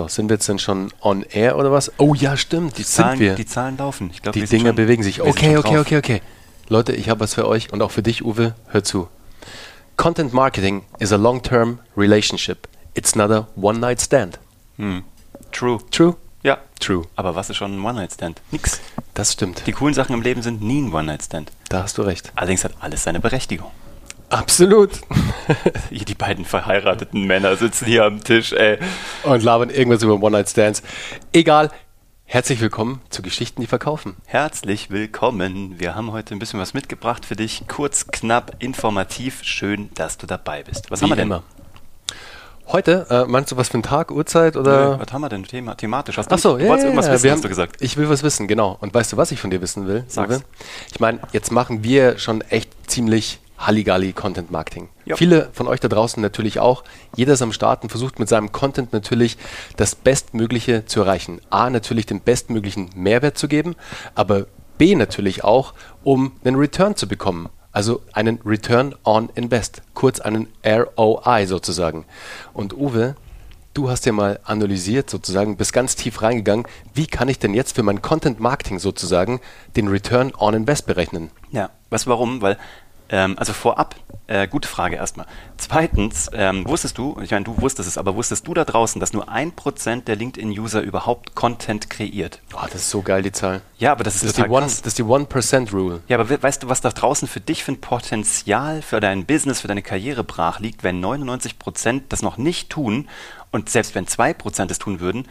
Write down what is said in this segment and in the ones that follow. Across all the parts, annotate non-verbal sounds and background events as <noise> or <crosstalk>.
So, sind wir jetzt denn schon on air oder was? Oh ja, stimmt, Die sind Zahlen, wir. die Zahlen laufen. Ich glaub, Die Dinger bewegen sich. Okay, okay, okay, okay. Leute, ich habe was für euch und auch für dich, Uwe. Hör zu. Content Marketing is a long-term relationship. It's not a one-night stand. True. True? Ja. True. Aber was ist schon ein One-Night-Stand? Nix. Das stimmt. Die coolen Sachen im Leben sind nie ein One-Night-Stand. Da hast du recht. Allerdings hat alles seine Berechtigung. Absolut. <laughs> Die beiden verheirateten Männer sitzen hier am Tisch, ey. Und labern irgendwas über One-Night-Stands. Egal. Herzlich willkommen zu Geschichten, die verkaufen. Herzlich willkommen. Wir haben heute ein bisschen was mitgebracht für dich. Kurz, knapp, informativ. Schön, dass du dabei bist. Was haben wir denn? immer. Heute, äh, meinst du was für einen Tag, Uhrzeit Nö, oder? Was haben wir denn Thema, thematisch? Hast du, Achso, du ja, wolltest ja, irgendwas wissen, wir hast haben, du gesagt. Ich will was wissen, genau. Und weißt du, was ich von dir wissen will? Sag's. Ich meine, jetzt machen wir schon echt ziemlich Halligalli Content Marketing. Ja. Viele von euch da draußen natürlich auch. Jeder ist am Start und versucht mit seinem Content natürlich das Bestmögliche zu erreichen. A, natürlich den bestmöglichen Mehrwert zu geben, aber B, natürlich auch, um einen Return zu bekommen. Also einen Return on Invest, kurz einen ROI sozusagen. Und Uwe, Du hast ja mal analysiert sozusagen, bist ganz tief reingegangen. Wie kann ich denn jetzt für mein Content Marketing sozusagen den Return on Invest berechnen? Ja, du warum? Weil, ähm, also vorab, äh, gute Frage erstmal. Zweitens, ähm, wusstest du, ich meine, du wusstest es, aber wusstest du da draußen, dass nur ein Prozent der LinkedIn-User überhaupt Content kreiert? Oh, das ist so geil, die Zahl. Ja, aber das ist Das ist die total One- das ist die 1% Rule. Ja, aber we- weißt du, was da draußen für dich für ein Potenzial für dein Business, für deine Karriere brach liegt, wenn 99% das noch nicht tun und selbst wenn 2% es tun würden,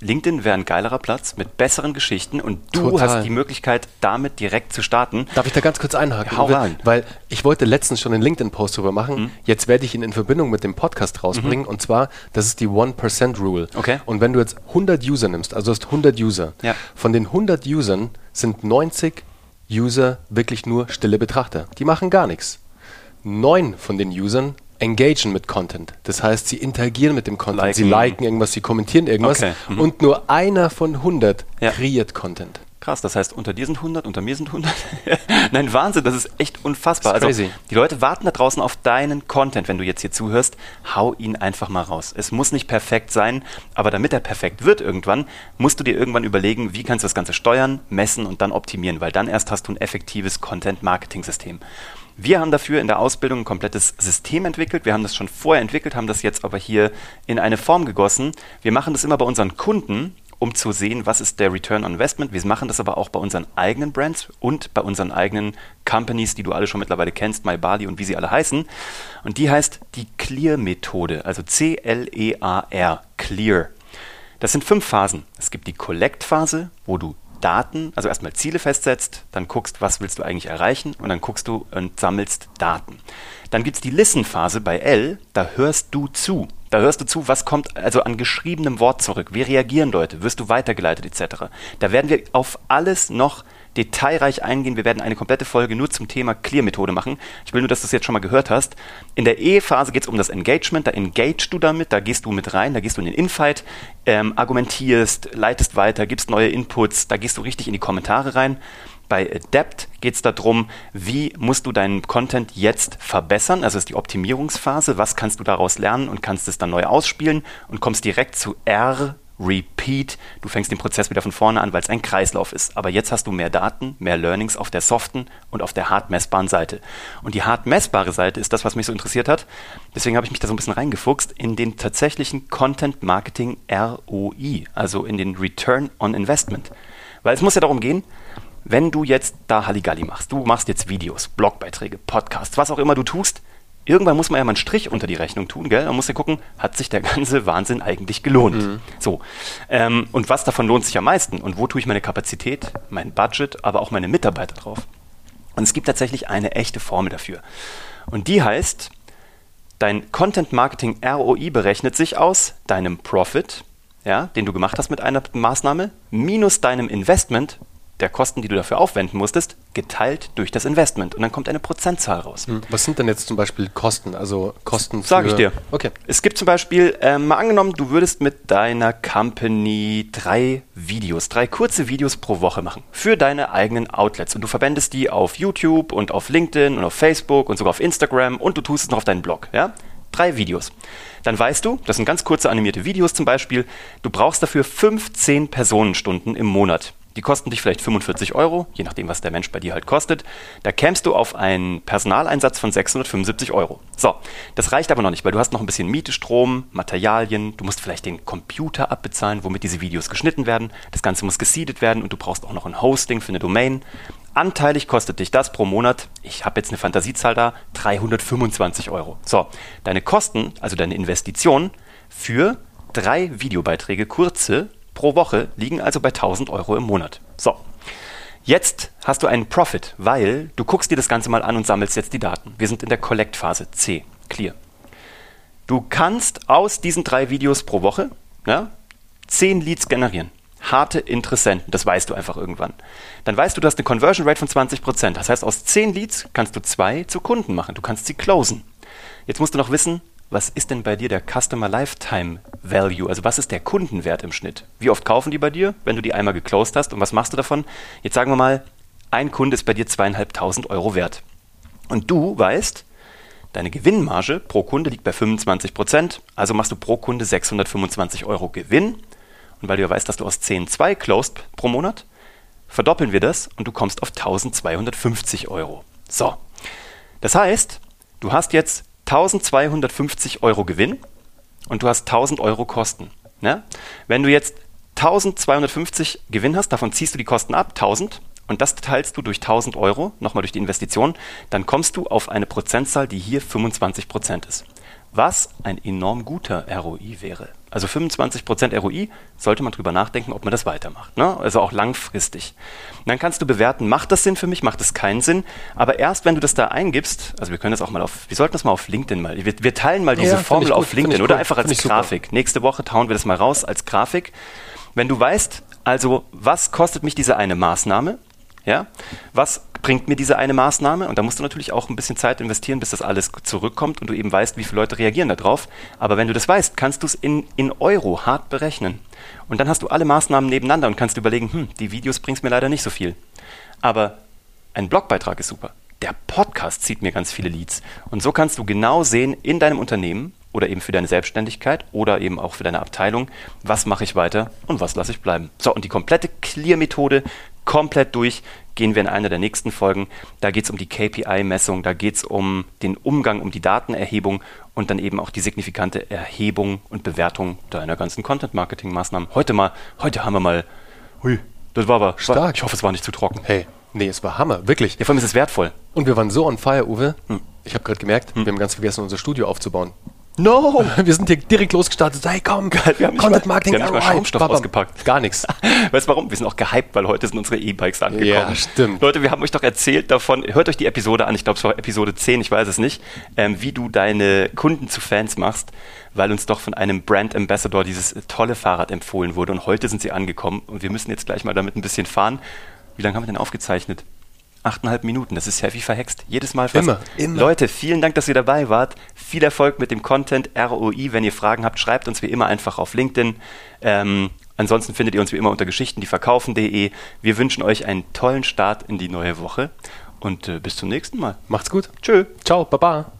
LinkedIn wäre ein geilerer Platz mit besseren Geschichten und du Total. hast die Möglichkeit, damit direkt zu starten. Darf ich da ganz kurz einhaken? Hau rein. Weil ich wollte letztens schon einen LinkedIn-Post drüber machen. Mhm. Jetzt werde ich ihn in Verbindung mit dem Podcast rausbringen. Und zwar, das ist die 1% Rule. Okay. Und wenn du jetzt 100 User nimmst, also du hast 100 User, Ja. von den 100 Usern sind 90 User wirklich nur stille Betrachter. Die machen gar nichts. Neun von den Usern engagen mit Content. Das heißt, sie interagieren mit dem Content. Sie Liken. liken irgendwas, sie kommentieren irgendwas. Okay. Mhm. Und nur einer von 100 Ja. kreiert Content. Krass, das heißt, unter dir sind 100, unter mir sind 100. <laughs> Nein, Wahnsinn, das ist echt unfassbar. Ist also, die Leute warten da draußen auf deinen Content, wenn du jetzt hier zuhörst. Hau ihn einfach mal raus. Es muss nicht perfekt sein, aber damit er perfekt wird irgendwann, musst du dir irgendwann überlegen, wie kannst du das Ganze steuern, messen und dann optimieren, weil dann erst hast du ein effektives Content-Marketing-System. Wir haben dafür in der Ausbildung ein komplettes System entwickelt. Wir haben das schon vorher entwickelt, haben das jetzt aber hier in eine Form gegossen. Wir machen das immer bei unseren Kunden, um zu sehen, was ist der Return on Investment. Wir machen das aber auch bei unseren eigenen Brands und bei unseren eigenen Companies, die du alle schon mittlerweile kennst, MyBali und wie sie alle heißen. Und die heißt die Clear-Methode, also C-L-E-A-R, Clear. Das sind fünf Phasen. Es gibt die Collect-Phase, wo du Daten, also erstmal Ziele festsetzt, dann guckst, was willst du eigentlich erreichen und dann guckst du und sammelst Daten. Dann gibt es die Listen-Phase bei L, da hörst du zu. Da hörst du zu, was kommt also an geschriebenem Wort zurück. Wie reagieren Leute? Wirst du weitergeleitet etc. Da werden wir auf alles noch detailreich eingehen. Wir werden eine komplette Folge nur zum Thema Clear-Methode machen. Ich will nur, dass du es jetzt schon mal gehört hast. In der E-Phase geht es um das Engagement. Da engagest du damit, da gehst du mit rein, da gehst du in den Infight, ähm, argumentierst, leitest weiter, gibst neue Inputs, da gehst du richtig in die Kommentare rein. Bei Adapt geht es darum, wie musst du deinen Content jetzt verbessern. Also ist die Optimierungsphase. Was kannst du daraus lernen und kannst es dann neu ausspielen und kommst direkt zu R. Repeat. Du fängst den Prozess wieder von vorne an, weil es ein Kreislauf ist. Aber jetzt hast du mehr Daten, mehr Learnings auf der soften und auf der hart messbaren Seite. Und die hart messbare Seite ist das, was mich so interessiert hat. Deswegen habe ich mich da so ein bisschen reingefuchst in den tatsächlichen Content Marketing ROI, also in den Return on Investment. Weil es muss ja darum gehen, wenn du jetzt da Halligalli machst, du machst jetzt Videos, Blogbeiträge, Podcasts, was auch immer du tust, irgendwann muss man ja mal einen Strich unter die Rechnung tun, gell? Man muss ja gucken, hat sich der ganze Wahnsinn eigentlich gelohnt? So. Ähm, und was davon lohnt sich am meisten? Und wo tue ich meine Kapazität, mein Budget, aber auch meine Mitarbeiter drauf? Und es gibt tatsächlich eine echte Formel dafür. Und die heißt, dein Content Marketing ROI berechnet sich aus deinem Profit, ja, den du gemacht hast mit einer Maßnahme, minus deinem Investment, der Kosten, die du dafür aufwenden musstest, geteilt durch das Investment. Und dann kommt eine Prozentzahl raus. Was sind denn jetzt zum Beispiel Kosten? Also Kosten für... Sag ich dir. Okay. Es gibt zum Beispiel, ähm, mal angenommen, du würdest mit deiner Company drei Videos, drei kurze Videos pro Woche machen für deine eigenen Outlets. Und du verwendest die auf YouTube und auf LinkedIn und auf Facebook und sogar auf Instagram und du tust es noch auf deinen Blog. Ja? Drei Videos. Dann weißt du, das sind ganz kurze animierte Videos zum Beispiel, du brauchst dafür 15 Personenstunden im Monat. Die kosten dich vielleicht 45 Euro, je nachdem, was der Mensch bei dir halt kostet. Da kämst du auf einen Personaleinsatz von 675 Euro. So, das reicht aber noch nicht, weil du hast noch ein bisschen Miete, Strom, Materialien, du musst vielleicht den Computer abbezahlen, womit diese Videos geschnitten werden. Das Ganze muss gesiedet werden und du brauchst auch noch ein Hosting für eine Domain. Anteilig kostet dich das pro Monat, ich habe jetzt eine Fantasiezahl da, 325 Euro. So, deine Kosten, also deine Investition für drei Videobeiträge, kurze, pro Woche liegen also bei 1000 Euro im Monat. So. Jetzt hast du einen Profit, weil du guckst dir das Ganze mal an und sammelst jetzt die Daten. Wir sind in der Collect-Phase C. Clear. Du kannst aus diesen drei Videos pro Woche ja, 10 Leads generieren. Harte Interessenten, das weißt du einfach irgendwann. Dann weißt du, du hast eine Conversion Rate von 20%. Das heißt, aus 10 Leads kannst du zwei zu Kunden machen. Du kannst sie closen. Jetzt musst du noch wissen, was ist denn bei dir der Customer Lifetime Value? Also was ist der Kundenwert im Schnitt? Wie oft kaufen die bei dir, wenn du die einmal geclosed hast? Und was machst du davon? Jetzt sagen wir mal, ein Kunde ist bei dir zweieinhalbtausend Euro wert. Und du weißt, deine Gewinnmarge pro Kunde liegt bei 25 Prozent, also machst du pro Kunde 625 Euro Gewinn. Und weil du ja weißt, dass du aus 10 2 closed pro Monat, verdoppeln wir das und du kommst auf 1250 Euro. So. Das heißt, du hast jetzt 1250 Euro Gewinn und du hast 1000 Euro Kosten. Ne? Wenn du jetzt 1250 Gewinn hast, davon ziehst du die Kosten ab, 1000, und das teilst du durch 1000 Euro, nochmal durch die Investition, dann kommst du auf eine Prozentzahl, die hier 25 Prozent ist was ein enorm guter ROI wäre. Also 25% ROI sollte man drüber nachdenken, ob man das weitermacht. Ne? Also auch langfristig. Und dann kannst du bewerten, macht das Sinn für mich, macht das keinen Sinn. Aber erst wenn du das da eingibst, also wir können das auch mal auf, wir sollten das mal auf LinkedIn mal, wir, wir teilen mal diese ja, Formel auf LinkedIn oder einfach als Grafik. Super. Nächste Woche tauen wir das mal raus als Grafik. Wenn du weißt, also was kostet mich diese eine Maßnahme, ja, was bringt mir diese eine Maßnahme? Und da musst du natürlich auch ein bisschen Zeit investieren, bis das alles zurückkommt und du eben weißt, wie viele Leute reagieren darauf. Aber wenn du das weißt, kannst du es in, in Euro hart berechnen. Und dann hast du alle Maßnahmen nebeneinander und kannst überlegen, hm, die Videos bringt mir leider nicht so viel. Aber ein Blogbeitrag ist super. Der Podcast zieht mir ganz viele Leads. Und so kannst du genau sehen in deinem Unternehmen oder eben für deine Selbstständigkeit oder eben auch für deine Abteilung, was mache ich weiter und was lasse ich bleiben. So, und die komplette Clear-Methode komplett durch gehen wir in einer der nächsten Folgen. Da geht es um die KPI-Messung, da geht es um den Umgang, um die Datenerhebung und dann eben auch die signifikante Erhebung und Bewertung deiner ganzen Content-Marketing-Maßnahmen. Heute mal, heute haben wir mal, hui, das war aber stark. Ich hoffe, es war nicht zu trocken. Hey, nee, es war Hammer, wirklich. Ja, vor allem ist es wertvoll. Und wir waren so on fire, Uwe. Hm. Ich habe gerade gemerkt, hm. wir haben ganz vergessen, unser Studio aufzubauen. No! <laughs> Wir sind hier direkt losgestartet. Hey, komm, Geil, wir haben Content Marketing. Wir haben nicht mal Schaumstoff ausgepackt. Gar nichts. <laughs> Weißt du warum? Wir sind auch gehypt, weil heute sind unsere E-Bikes angekommen. Ja, stimmt. Leute, wir haben euch doch erzählt davon, hört euch die Episode an, ich glaube es war Episode 10, ich weiß es nicht, ähm, wie du deine Kunden zu Fans machst, weil uns doch von einem Brand Ambassador dieses tolle Fahrrad empfohlen wurde und heute sind sie angekommen und wir müssen jetzt gleich mal damit ein bisschen fahren. Wie lange haben wir denn aufgezeichnet? Achteinhalb Minuten. Das ist ja wie verhext. Jedes Mal fast. Immer, immer. Leute, vielen Dank, dass ihr dabei wart. Viel Erfolg mit dem Content ROI. Wenn ihr Fragen habt, schreibt uns wie immer einfach auf LinkedIn. Ähm, ansonsten findet ihr uns wie immer unter geschichtendieverkaufen.de. Wir wünschen euch einen tollen Start in die neue Woche und äh, bis zum nächsten Mal. Macht's gut. Tschö. Ciao. Baba.